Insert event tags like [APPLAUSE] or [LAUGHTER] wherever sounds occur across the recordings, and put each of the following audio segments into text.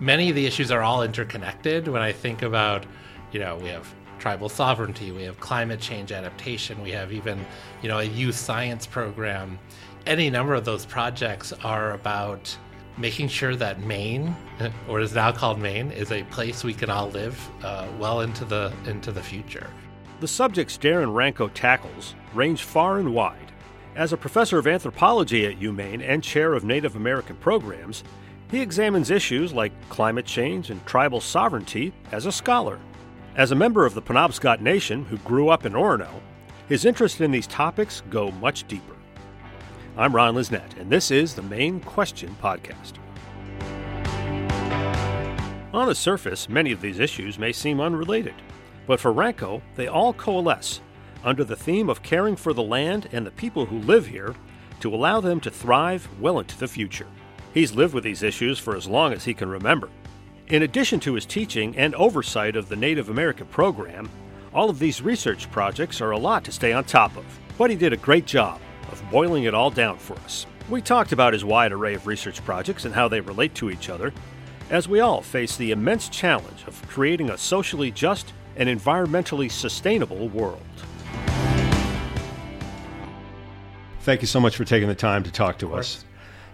many of the issues are all interconnected. When I think about, you know, we have tribal sovereignty, we have climate change adaptation, we have even, you know, a youth science program. Any number of those projects are about making sure that Maine, [LAUGHS] or is now called Maine, is a place we can all live uh, well into the into the future. The subjects Darren Ranco tackles range far and wide. As a professor of anthropology at UMaine and chair of Native American programs, he examines issues like climate change and tribal sovereignty as a scholar. As a member of the Penobscot Nation who grew up in Orono, his interest in these topics go much deeper. I'm Ron Lisnet, and this is the Maine Question Podcast. On the surface, many of these issues may seem unrelated, but for Ranco, they all coalesce under the theme of caring for the land and the people who live here to allow them to thrive well into the future. He's lived with these issues for as long as he can remember. In addition to his teaching and oversight of the Native American program, all of these research projects are a lot to stay on top of, but he did a great job of boiling it all down for us. We talked about his wide array of research projects and how they relate to each other, as we all face the immense challenge of creating a socially just and environmentally sustainable world. Thank you so much for taking the time to talk to us.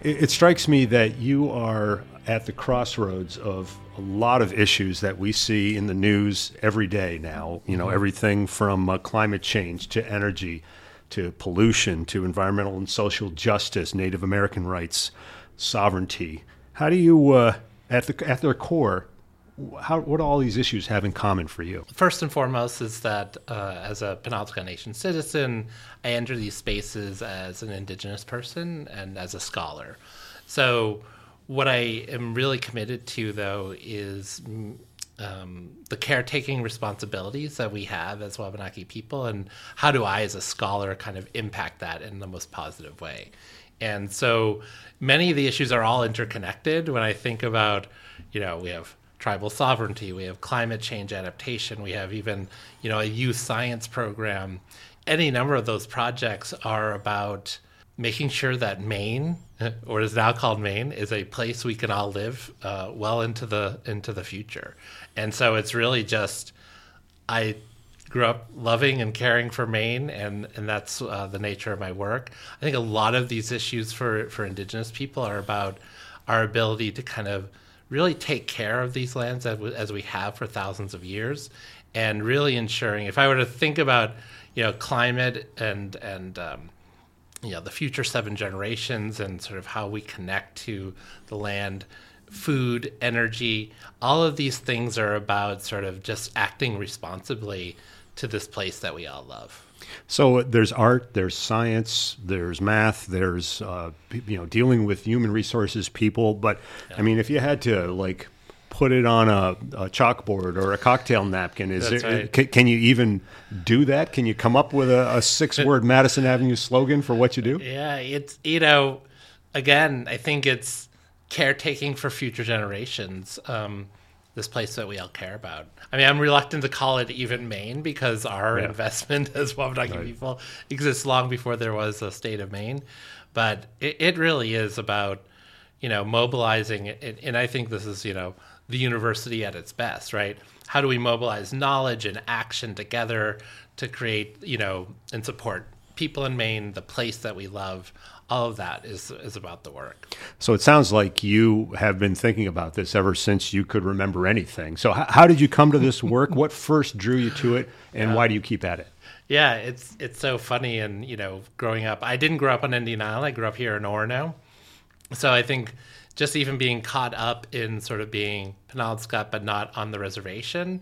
It, it strikes me that you are at the crossroads of a lot of issues that we see in the news every day now. You know, everything from uh, climate change to energy to pollution to environmental and social justice, Native American rights, sovereignty. How do you, uh, at the at their core, how, what do all these issues have in common for you? First and foremost is that uh, as a Penobscot Nation citizen, I enter these spaces as an Indigenous person and as a scholar. So, what I am really committed to, though, is um, the caretaking responsibilities that we have as Wabanaki people, and how do I, as a scholar, kind of impact that in the most positive way. And so, many of the issues are all interconnected. When I think about, you know, we have tribal sovereignty, we have climate change adaptation, we have even, you know, a youth science program. Any number of those projects are about making sure that Maine, [LAUGHS] or is now called Maine, is a place we can all live uh, well into the into the future. And so it's really just I grew up loving and caring for Maine, and and that's uh, the nature of my work. I think a lot of these issues for for Indigenous people are about our ability to kind of really take care of these lands as, we have for thousands of years, and really ensuring. If I were to think about, you know, climate and and um, you know the future seven generations and sort of how we connect to the land food energy all of these things are about sort of just acting responsibly to this place that we all love So there's art, there's science, there's math, there's uh, you know dealing with human resources, people. But I mean, if you had to like put it on a, a chalkboard or a cocktail napkin, is there? right. Can, can you even do that? Can you come up with a, a six-word Madison Avenue slogan for what you do? Yeah, it's you know, again, I think it's caretaking for future generations. Um, this place that we all care about. I mean, I'm reluctant to call it even Maine because our Yeah. investment [LAUGHS] as Wabanaki people exists long before there was a state of Maine. But it, it really is about, you know, mobilizing, and, and I think this is, you know, the university at its best, right? How do we mobilize knowledge and action together to create, you know, and support people in Maine, the place that we love? All of that is is about the work. So it sounds like you have been thinking about this ever since you could remember anything. So how, how did you come to this work? what first drew you to it, and why do you keep at it? Yeah, it's it's so funny, and you know, growing up, I didn't grow up on Indian Island. I grew up here in Orono, so I think just even being caught up in sort of being Penobscot, but not on the reservation.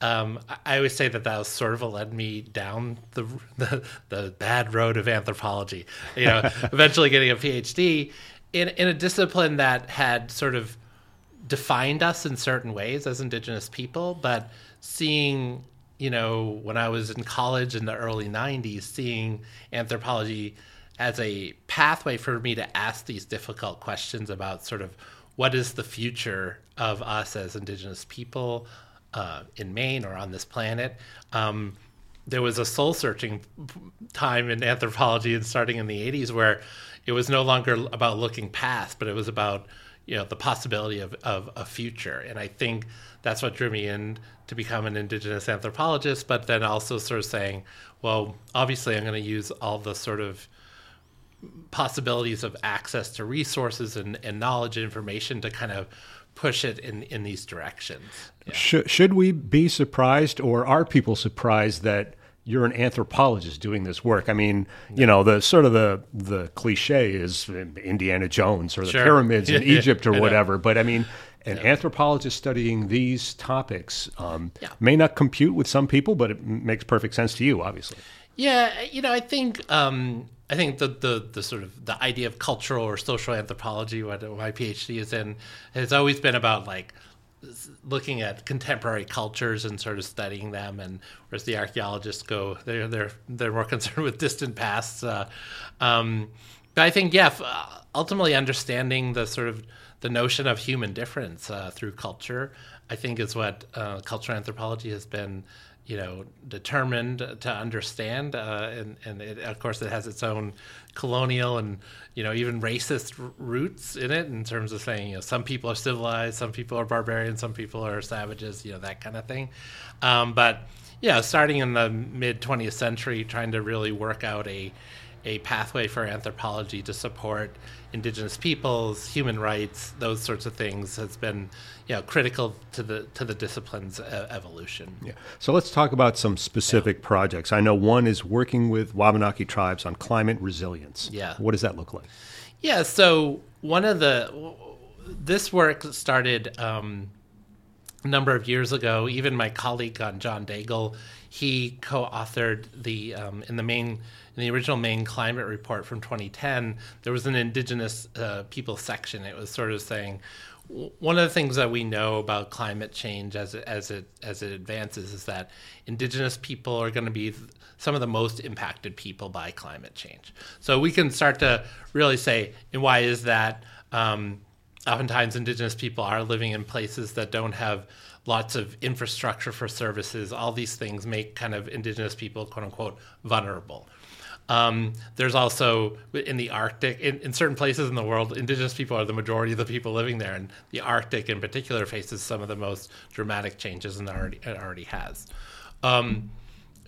Um, I always say that that was sort of what led me down the, the the bad road of anthropology. You know, [LAUGHS] eventually getting a PhD in in a discipline that had sort of defined us in certain ways as indigenous people but seeing you know when i was in college in the early 90s seeing anthropology as a pathway for me to ask these difficult questions about sort of what is the future of us as indigenous people uh, in maine or on this planet um, there was a soul searching time in anthropology and starting in the 80s where it was no longer about looking past but it was about you know the possibility of, of a future. And i think that's what drew me in to become an indigenous anthropologist but then also sort of saying well obviously i'm going to use all the sort of possibilities of access to resources and, and knowledge and information to kind of push it in, in these directions. Yeah. Should, should we be surprised, or are people surprised that you're an anthropologist doing this work? I mean, you know, the sort of the the cliche is Indiana Jones or the sure. pyramids in [LAUGHS] Egypt or whatever, but I mean, an yeah. anthropologist studying these topics um, yeah. may not compute with some people, but it makes perfect sense to you, obviously. Yeah, you know, I think um, I think the, the the sort of the idea of cultural or social anthropology, what my PhD is in, has always been about like looking at contemporary cultures and sort of studying them. And whereas the archaeologists go, they're they're they're more [LAUGHS] concerned with distant pasts. Uh, um, but I think yeah, ultimately understanding the sort of the notion of human difference uh, through culture, I think is what uh, cultural anthropology has been you know determined to understand uh, and and it, of course it has its own colonial and you know even racist roots in it in terms of saying you know some people are civilized some people are barbarians some people are savages you know that kind of thing. Um, but yeah starting in the mid 20th century trying to really work out a a pathway for anthropology to support indigenous peoples, human rights, those sorts of things has been, you know, critical to the to the discipline's uh, evolution. Yeah. So let's talk about some specific yeah. projects. I know one is working with Wabanaki tribes on climate resilience. Yeah. What does that look like? Yeah. So one of the this work started. Um, number of years ago, even my colleague on John Daigle, he co-authored the um, in the main in the original Maine climate report from 2010, there was an indigenous uh, people section. It was sort of saying one of the things that we know about climate change as it, as it as it advances is that indigenous people are going to be some of the most impacted people by climate change. So we can start to really say, and why is that? Um, oftentimes, indigenous people are living in places that don't have lots of infrastructure for services. All these things make kind of indigenous people, quote unquote, vulnerable. Um, there's also in the Arctic, in, in, certain places in the world, indigenous people are the majority of the people living there, and the Arctic in particular faces some of the most dramatic changes, and already it already has. Um,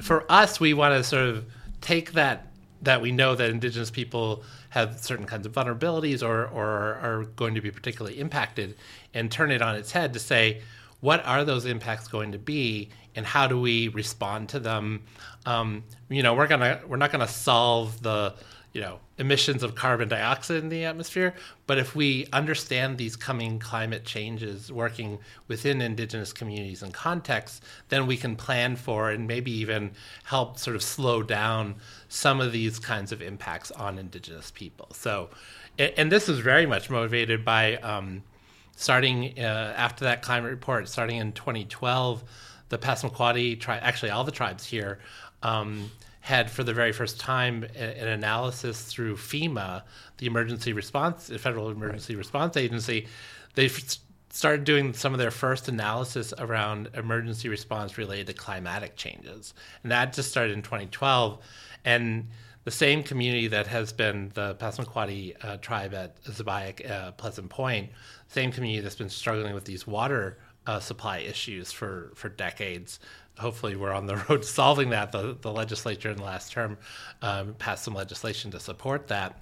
for us, we want to sort of take that that we know that indigenous people have certain kinds of vulnerabilities or, or are going to be particularly impacted, and turn it on its head to say, what are those impacts going to be, and how do we respond to them? Um, you know, we're gonna we're not gonna solve the you know emissions of carbon dioxide in the atmosphere, but if we understand these coming climate changes working within indigenous communities and contexts, then we can plan for and maybe even help sort of slow down some of these kinds of impacts on indigenous people. So, and this is very much motivated by um, starting uh, after that climate report, starting in 2012 the Passamaquoddy tribe, actually all the tribes here, um, had for the very first time an analysis through FEMA, the emergency response, the federal emergency right. response agency. They started doing some of their first analysis around emergency response related to climatic changes, and that just started in 2012. And the same community that has been the Passamaquoddy uh, tribe at Sipayik, uh, Pleasant Point, same community that's been struggling with these water uh, supply issues for for decades. Hopefully, we're on the [LAUGHS] road solving that. The, the legislature in the last term um, passed some legislation to support that.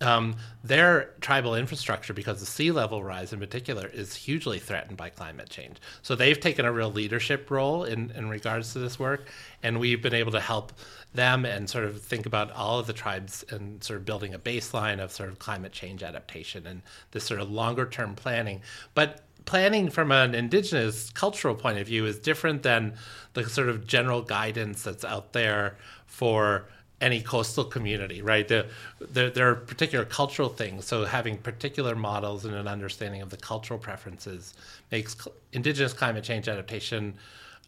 Um, their tribal infrastructure, because the sea level rise in particular, is hugely threatened by climate change. So they've taken a real leadership role in, in regards to this work, and we've been able to help them and sort of think about all of the tribes and sort of building a baseline of sort of climate change adaptation and this sort of longer term planning. But planning from an indigenous cultural point of view is different than the sort of general guidance that's out there for any coastal community, right? The, the, there are particular cultural things. So having particular models and an understanding of the cultural preferences makes cl- indigenous climate change adaptation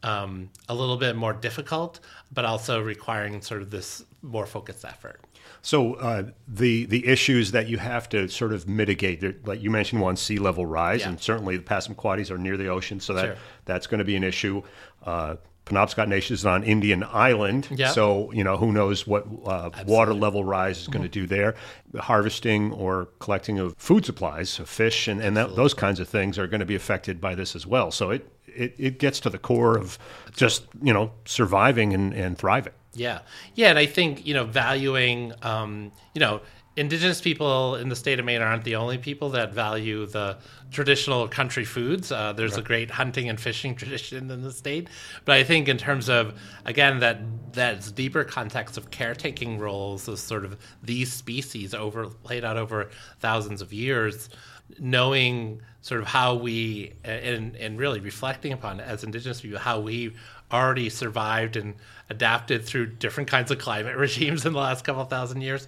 um, a little bit more difficult, but also requiring sort of this more focused effort. So uh, the the issues that you have to sort of mitigate, like you mentioned, one sea level rise, yeah. and certainly the Passamaquoddies are near the ocean, so that sure. that's going to be an issue. Uh, Penobscot Nation is on Indian Island, Yeah. so you know who knows what uh, water level rise is going to do there. Harvesting or collecting of food supplies, of fish, and, and that, those kinds of things are going to be affected by this as well. So it, it, it gets to the core of just you know surviving and, and thriving. Yeah, yeah, and I think you know valuing, um, you know, indigenous people in the state of Maine aren't the only people that value the traditional country foods. Uh, there's a great hunting and fishing [LAUGHS] tradition in the state, but I think in terms of again that that's deeper context of caretaking roles of sort of these species over played out over thousands of years knowing sort of how we and and really reflecting upon as indigenous people how we already survived and adapted through different kinds of climate [LAUGHS] regimes in the last couple thousand years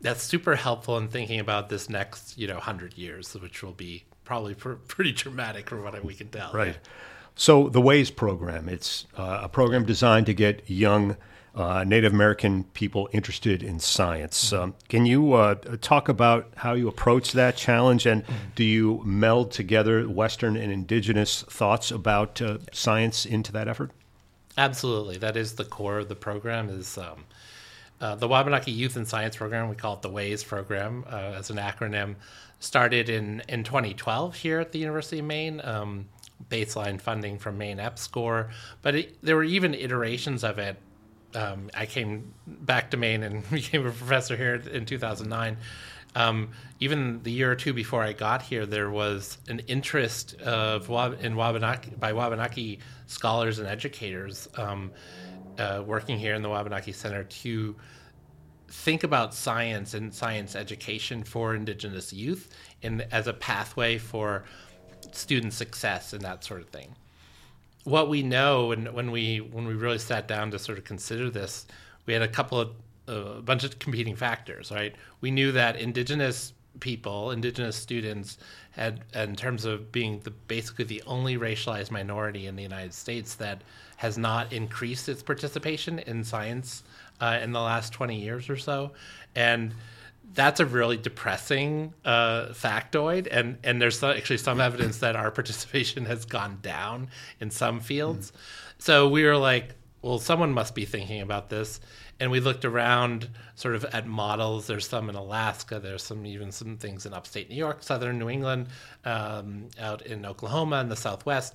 that's super helpful in thinking about this next you know 100 years which will be probably pr- pretty dramatic from what we can tell Right. So the WAYS program, it's uh, a program designed to get young uh, Native American people interested in science. Um, can you uh, talk about how you approach that challenge, and do you meld together Western and Indigenous thoughts about uh, science into that effort? Absolutely, that is the core of the program. Is um, uh, the Wabanaki Youth and Science Program? We call it the WAYS program uh, as an acronym. Started in in 2012 here at the University of Maine. Um, baseline funding from Maine EPSCoR, but it, there were even iterations of it. Um, I came back to Maine and [LAUGHS] became a professor here in 2009. Um, even the year or two before I got here, there was an interest of in Wabanaki by Wabanaki scholars and educators um, uh, working here in the Wabanaki Center to think about science and science education for Indigenous youth and as a pathway for student success and that sort of thing. What we know, and when we when we really sat down to sort of consider this, we had a couple of a bunch of competing factors, right? We knew that indigenous people, indigenous students, had, in terms of being the basically the only racialized minority in the United States that has not increased its participation in science uh, in the last 20 years or so, and that's a really depressing uh, factoid, and and there's actually some evidence that our [LAUGHS] participation has gone down in some fields. So we were like, well, someone must be thinking about this, and we looked around sort of at models. There's some in Alaska. There's some even some things in upstate New York, southern New England, um, out in Oklahoma and the Southwest.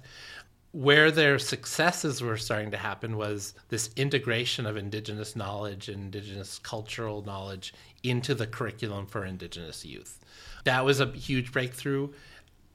Where their successes were starting to happen was this integration of indigenous knowledge and indigenous cultural knowledge into the curriculum for indigenous youth. That was a huge breakthrough.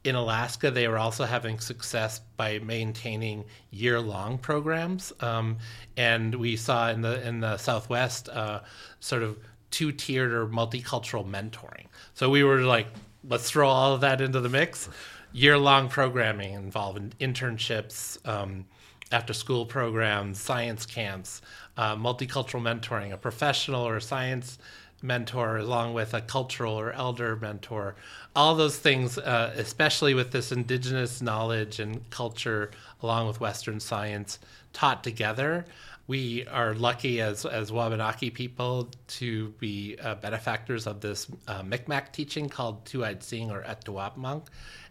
In Alaska, they were also having success by maintaining year-long programs, um, and we saw in the in the Southwest uh, sort of two-tiered or multicultural mentoring. So we were like, let's throw all of that into the mix. Year-long programming involving internships, um, after-school programs, science camps, uh, multicultural mentoring, a professional or science mentor along with a cultural or elder mentor. All those things uh, especially with this indigenous knowledge and culture along with western science taught together we are lucky as as wabanaki people to be uh, benefactors of this uh, micmac teaching called two-eyed seeing or Etuaptmumk.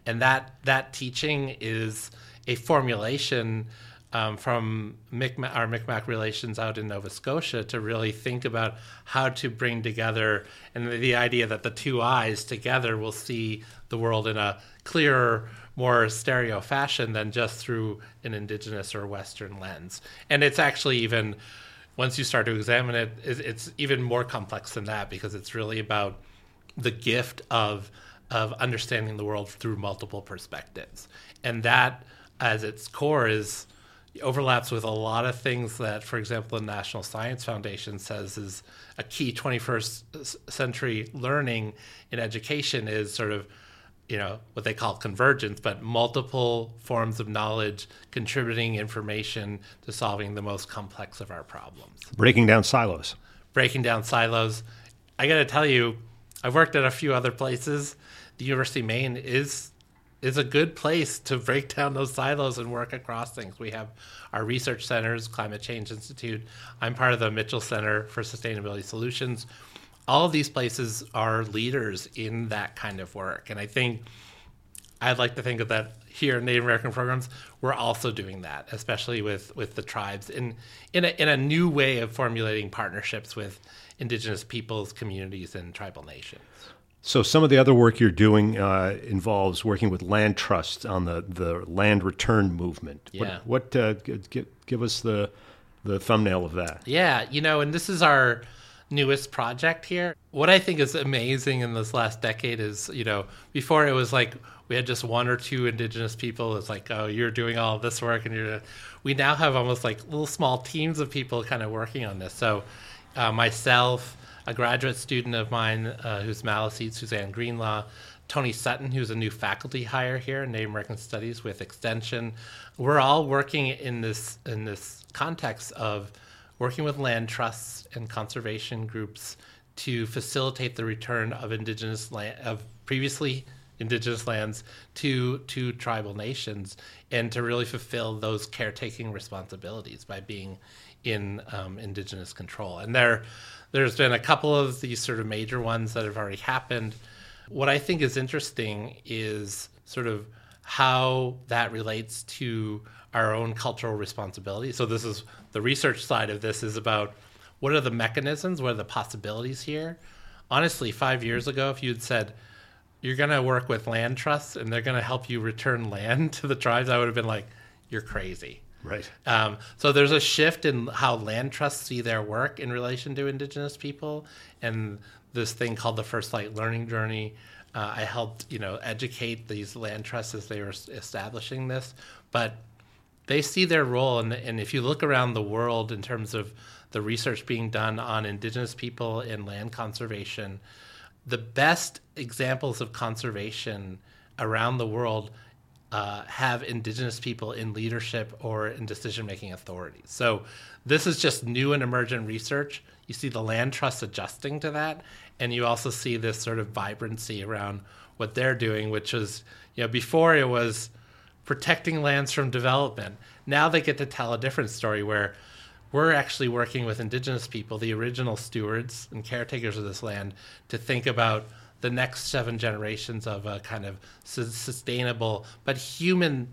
And that that teaching is a formulation um, from Micmac, our Micmac relations out in Nova Scotia to really think about how to bring together and the, the idea that the two eyes together will see the world in a clearer, more stereo fashion than just through an indigenous or Western lens. And it's actually even once you start to examine it, it's, even more complex than that because it's really about the gift of of understanding the world through multiple perspectives, and that as its core is overlaps with a lot of things that, for example, the National Science Foundation says is a key 21st century learning in education is sort of, you know, what they call convergence, but multiple forms of knowledge contributing information to solving the most complex of our problems. Breaking down silos. Breaking down silos. I got to tell you, I've worked at a few other places. The University of Maine is is a good place to break [LAUGHS] down those silos and work across things. We have our research centers, Climate Change Institute. I'm part of the Mitchell Center for Sustainability Solutions. All of these places are leaders in that kind of work. And I think I'd like to think of that here in Native American programs, we're also doing that, especially with, with the tribes in in a, in a new way of formulating partnerships with indigenous peoples, communities, and tribal nations. So some of the other work you're doing uh, involves working with land trusts on the, the land return movement. Yeah. What, what uh, give, give us the the thumbnail of that? Yeah, you know, and this is our newest project here. What I think is amazing in this last decade is, you know, before it was like we had just one or two indigenous people. It's like, oh, you're doing all this work, and you're. We now have almost like little small teams of people kind of working on this. So, uh, myself, a graduate student of mine uh, who's Maliseet, Suzanne Greenlaw, Tony Sutton, who's a new faculty hire here in Native American Studies with Extension. We're all working in this in this context of working with land trusts and conservation groups to facilitate the return of indigenous land of previously indigenous lands to to tribal nations and to really fulfill those caretaking responsibilities by being in um, indigenous control and there there's been a couple of these sort of major ones that have already happened. What i think is interesting is sort of how that relates to our own cultural responsibility. So this is the research side of this is about what are the mechanisms what are the possibilities here? Honestly five years ago if you'd said you're going to work with land trusts and they're going to help you return land [LAUGHS] to the tribes, I would have been like, you're crazy. Right. Um, so there's a shift in how land trusts see their work in relation to Indigenous people, and this thing called the First Light Learning Journey. Uh, I helped, you know, educate these land trusts as they were establishing this, but they see their role, and, and if you look around the world in terms of the research being done on Indigenous people and land conservation, the best examples of conservation around the world uh, have indigenous people in leadership or in decision making authorities. So this is just new and emergent research. You see the land trust adjusting to that, and you also see this sort of vibrancy around what they're doing, which is, you know, before it was protecting lands from development. Now they get to tell a different story where we're actually working with indigenous people, the original stewards and caretakers of this land, to think about the next seven generations of a kind of sustainable but human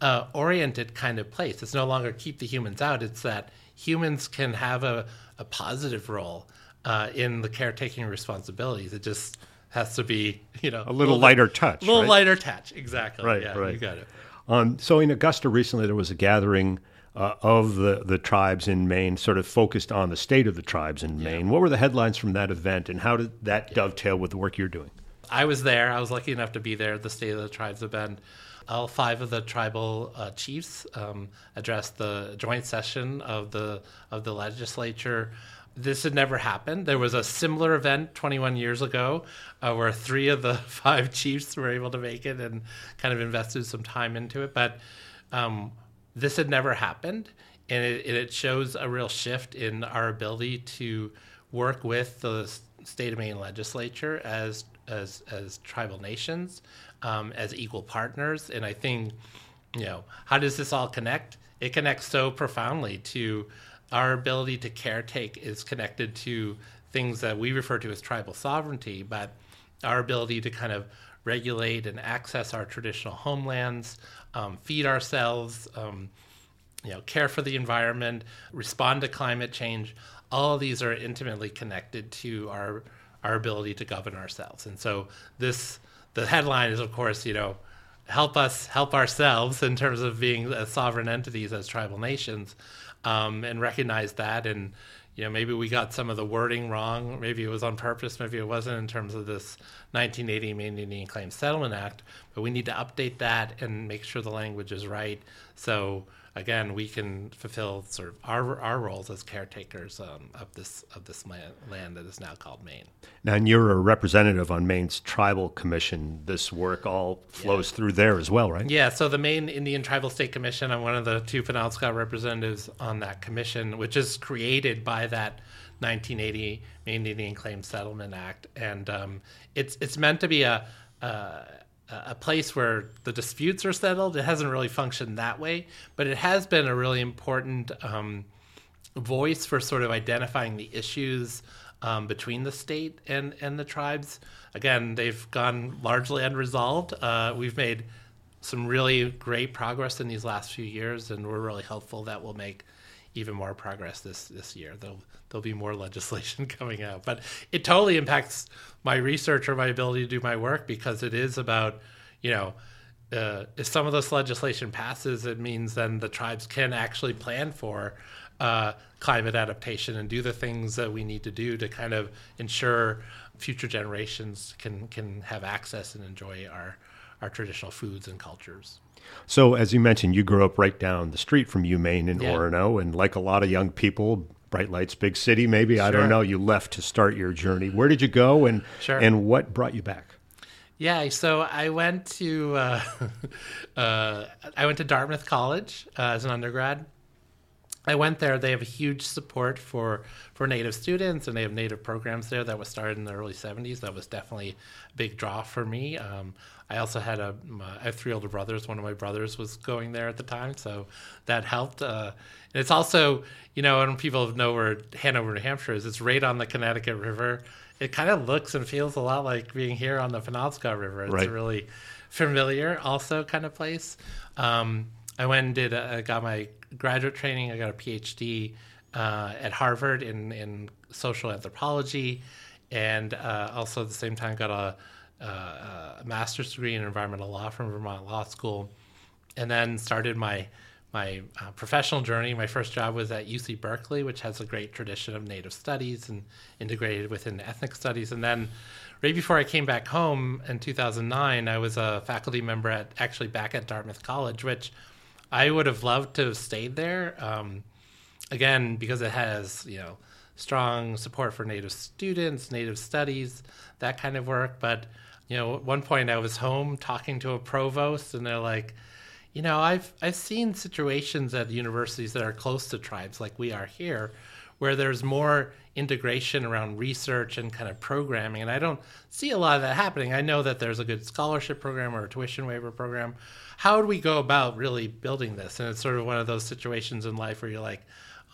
uh, oriented kind of place. It's no longer keep the humans out, it's that humans can have a, a positive role uh, in the caretaking responsibilities. It just has to be, you know, a little, little lighter touch. A little right? lighter touch, exactly. Right, yeah, right. You got it. Um, so in Augusta recently, there was a gathering uh, of the, the tribes in Maine, sort of focused on the state of the tribes in Maine. What were the headlines from that event, and how did that dovetail with the work you're doing? I was there. I was lucky enough to be there at the State of the Tribes event. All five of the tribal uh, chiefs um, addressed the joint session of the of the legislature. This had never happened. There was a similar event 21 years ago uh, where three of the [LAUGHS] five chiefs were able to make it and kind of invested some time into it. But um, this had never happened, and it, it shows a real shift in our ability to work with the state of Maine legislature as as as tribal nations, um, as equal partners. And I think, you know, how does this all connect? It connects so profoundly to our ability to caretake is connected to things that we refer to as tribal sovereignty, but our ability to kind of regulate and access our traditional homelands, um, feed ourselves, um, you know, care for the environment, respond to climate change. All these are intimately connected to our our ability to govern ourselves. And so this the headline is of course, you know, help us help ourselves in terms of being sovereign entities as tribal nations, um, and recognize that and you know, maybe we got some of the wording wrong. Maybe it was on purpose. Maybe it wasn't in terms of this 1980 Maine Indian Claims Settlement Act. But we need to update that and make sure the language is right. So again, we can fulfill sort of our, our roles as caretakers um, of this of this land, land, that is now called Maine. Now, and you're a representative on Maine's Tribal Commission. This work all flows yeah. through there as well, right? Yeah. So the Maine Indian Tribal State Commission. I'm one of the two Penobscot representatives on that commission, which is created by that 1980 Maine Indian Claims Settlement Act, and um, it's it's meant to be a, a a place where the disputes are settled. It hasn't really functioned that way, but it has been a really important um, voice for sort of identifying the issues um, between the state and, and the tribes. Again, they've gone largely unresolved. Uh, we've made some really great progress in these last few years, and we're really hopeful that we'll make even more progress this this year. There'll there'll be more [LAUGHS] legislation coming out, but it totally impacts my research or my ability to do my work because it is about you know. Uh, if some of this legislation passes, it means then the tribes can actually plan for uh, climate adaptation and do the things that we need to do to kind of ensure future generations can can have access and enjoy our our traditional foods and cultures. So, as you mentioned, you grew up right down the street from UMaine in yeah. Orono, and like a lot of young people, bright lights, big city, maybe sure. I don't know. You left to start your journey. Where did you go, and sure. and what brought you back? Yeah, so I went to uh, [LAUGHS] uh, I went to Dartmouth College uh, as an undergrad. I went there. They have a huge support for for Native students, and they have Native programs there that was started in the early '70s. That was definitely a big draw for me. Um, I also had a I have three older brothers. One of my brothers was going there at the time, so that helped. Uh, and it's also, you know, when people know where Hanover, New Hampshire is, it's right on the Connecticut River. It kind of looks and feels a lot like being here on the Penobscot River. It's right. a really familiar, also kind of place. Um, I went and did a, got my graduate training. I got a PhD uh, at Harvard in in social anthropology, and uh, also at the same time got a a master's degree in environmental law from Vermont Law School, and then started my my uh, professional journey. My first job was at UC Berkeley, which has a great tradition of Native studies and integrated within ethnic studies. And then, right before I came back home in 2009, I was a faculty member at actually back at Dartmouth College, which I would have loved to have stayed there. Um, again, because it has you know strong support for Native students, Native studies, that kind of work, but you know, at one point I was home talking to a provost, and they're like, you know, I've I've seen situations at universities that are close to tribes, like we are here, where there's more integration around research and kind of programming, and I don't see a lot of that happening. I know that there's a good scholarship program or a tuition waiver program. How do we go about really building this? And it's sort of one of those situations in life where you're like,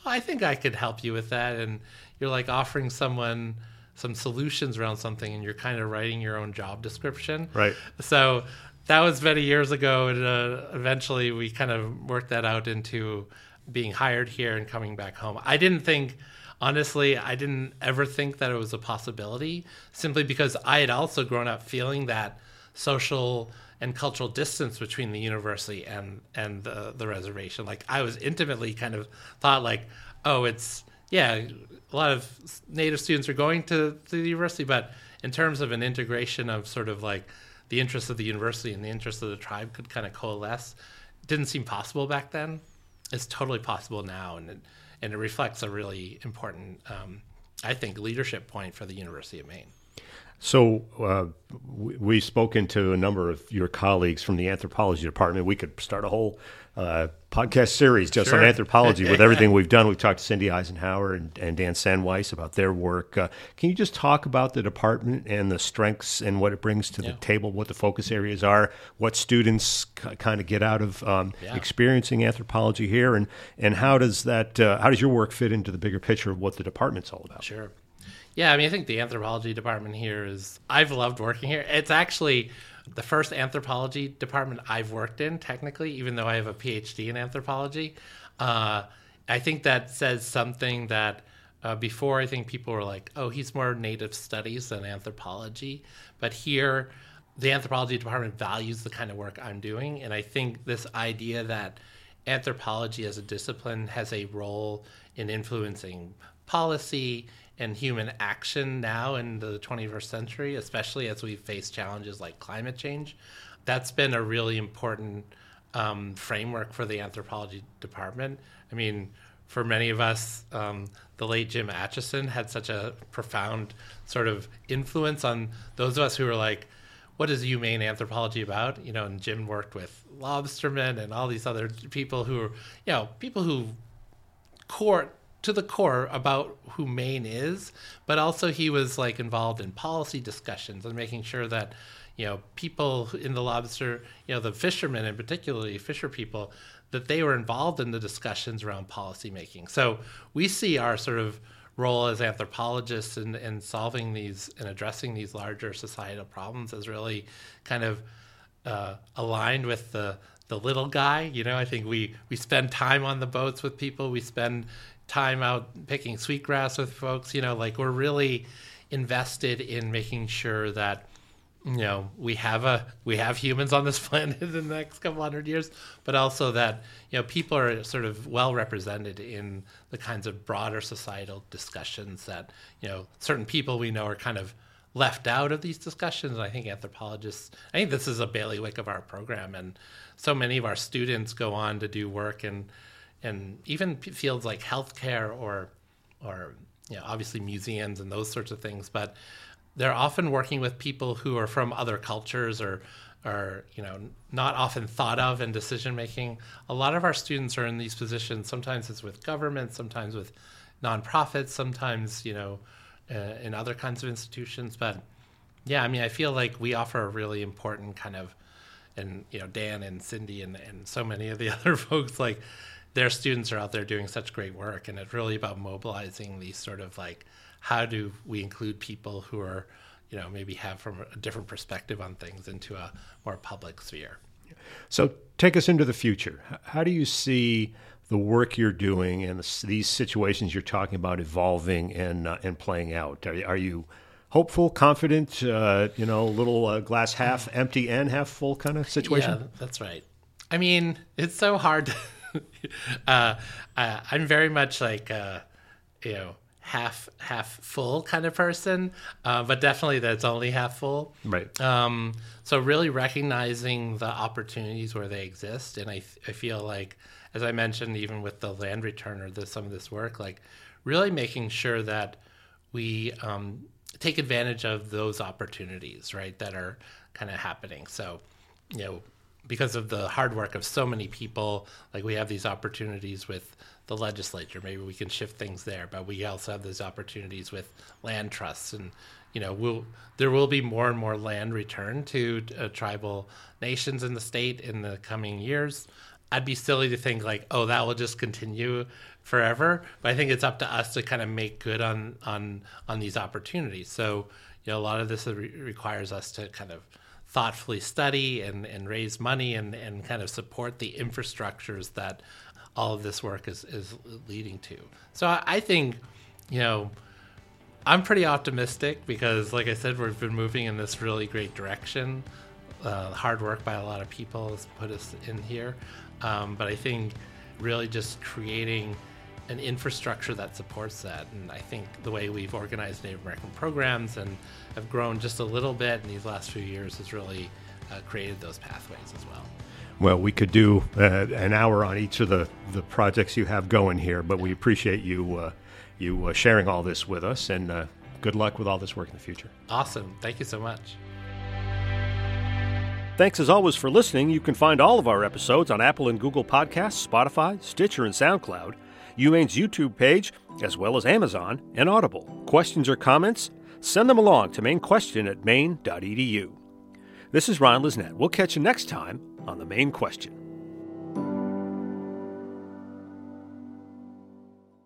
oh, I think I could help you with that, and you're like offering someone some solutions around something and you're kind of writing your own job description. Right. So that was many years ago. And uh, eventually we kind of worked that out into being hired here and coming back home. I didn't think, honestly, I didn't ever think that it was a possibility simply because I had also grown up feeling that social and cultural distance between the university and and the, the reservation. Like I was intimately kind of thought like, oh, it's yeah, a lot of native students are going to, the university, but in terms of an integration of sort of like the interests of the university and the interests of the tribe could kind of coalesce, didn't seem possible back then. It's totally possible now, and it, and it reflects a really important, um, I think, leadership point for the University of Maine. So uh, we've spoken to a number of your colleagues from the anthropology department. We could start a whole uh, podcast series just sure. on anthropology with everything [LAUGHS] we've done. We've talked to Cindy Isenhour and, and Dan Sandweiss about their work. Uh, can you just talk about the department and the strengths and what it brings to yeah. the table, what the focus areas are, what students c- kind of get out of um, yeah. experiencing anthropology here, and, and how does that uh, how does your work fit into the bigger picture of what the department's all about? Sure. Yeah, I mean, I think the anthropology department here is, I've loved working here. It's actually the first anthropology department I've worked in, technically, even though I have a PhD in anthropology. Uh, I think that says something that uh, before I think people were like, oh, he's more native studies than anthropology. But here, the anthropology department values the kind of work I'm doing. And I think this idea that anthropology as a discipline has a role in influencing policy and human action now in the 21st century, especially as we face challenges like climate change. That's been a really important um, framework for the anthropology department. I mean, for many of us, um, the late Jim Acheson had such a profound sort of influence on those of us who were like, what is UMaine anthropology about? You know, and Jim worked with lobstermen and all these other people who you know, people who court to the core about who Maine is, but also he was like involved in policy discussions and making sure that you know people in the lobster, you know the fishermen and particularly fisher people, that they were involved in the discussions around policy making. So we see our sort of role as anthropologists in, in solving these and addressing these larger societal problems is really kind of uh, aligned with the the little guy. You know, I think we we spend time on the boats with people. We spend time out picking sweetgrass with folks. You know, like we're really invested in making sure that you know we have a we have humans on this [LAUGHS] planet in the next couple hundred years but also that you know people are sort of well represented in the kinds of broader societal discussions that you know certain people we know are kind of left out of these discussions i think anthropologists i think this is a bailiwick of our program and so many of our students go on to do work in and even fields like healthcare or or you know obviously museums and those sorts of things but they're often working with people who are from other cultures or are you know not often thought of in decision making. A lot of our students are in these positions. Sometimes it's with government, sometimes with nonprofits, sometimes you know uh, in other kinds of institutions. But yeah, I mean, I feel like we offer a really important kind of, and you know, Dan and Cindy and and so many of the [LAUGHS] other folks like their students are out there doing such great work, and it's really about mobilizing these sort of like how do we include people who are, you know, maybe have from a different perspective on things into a more public sphere. So take us into the future. How do you see the work you're doing and the, these situations you're talking about evolving and uh, and playing out? Are, are you hopeful, confident? Uh, you know, a little uh, glass half [SIGHS] empty and half full kind of situation. Yeah, that's right. I mean, it's so hard. To [LAUGHS] uh, uh, I'm very much like uh, you know half half full kind of person, uh, but definitely that's only half full. Right. Um, so really recognizing the opportunities where they exist, and I I feel like as I mentioned, even with the land return or the, some of this work, like really making sure that we um, take advantage of those opportunities, right, that are kind of happening. So, you know, because of the hard work of so many people, like we have these opportunities with the legislature. Maybe we can shift things there, but we also have those opportunities with land trusts, and you know, we'll there will be more and more land returned to uh, tribal nations in the state in the coming years. I'd be silly to think like, oh, that will just continue forever. But I think it's up to us to kind of make good on on on these opportunities. So you know, a lot of this re- requires us to kind of thoughtfully study and, and raise money and, and kind of support the infrastructures that all of this work is, is leading to. So I, I think, you know, I'm pretty optimistic because, like I said, we've been moving in this really great direction. Uh, hard work by a lot of people has put us in here. Um, but I think really just creating an infrastructure that supports that. And I think the way we've organized Native American programs and have grown just a little bit in these last few years has really uh, created those pathways as well. Well, we could do uh, an hour on each of the, the projects you have going here, but we appreciate you uh, you uh, sharing all this with us, and uh, good luck with all this work in the future. Awesome. Thank you so much. Thanks as always for listening. You can find all of our episodes on Apple and Google Podcasts, Spotify, Stitcher, and SoundCloud, UMaine's YouTube page, as well as Amazon and Audible. Questions or comments? Send them along to mainequestion at maine.edu. This is Ron Lisnet. We'll catch you next time on The Maine Question.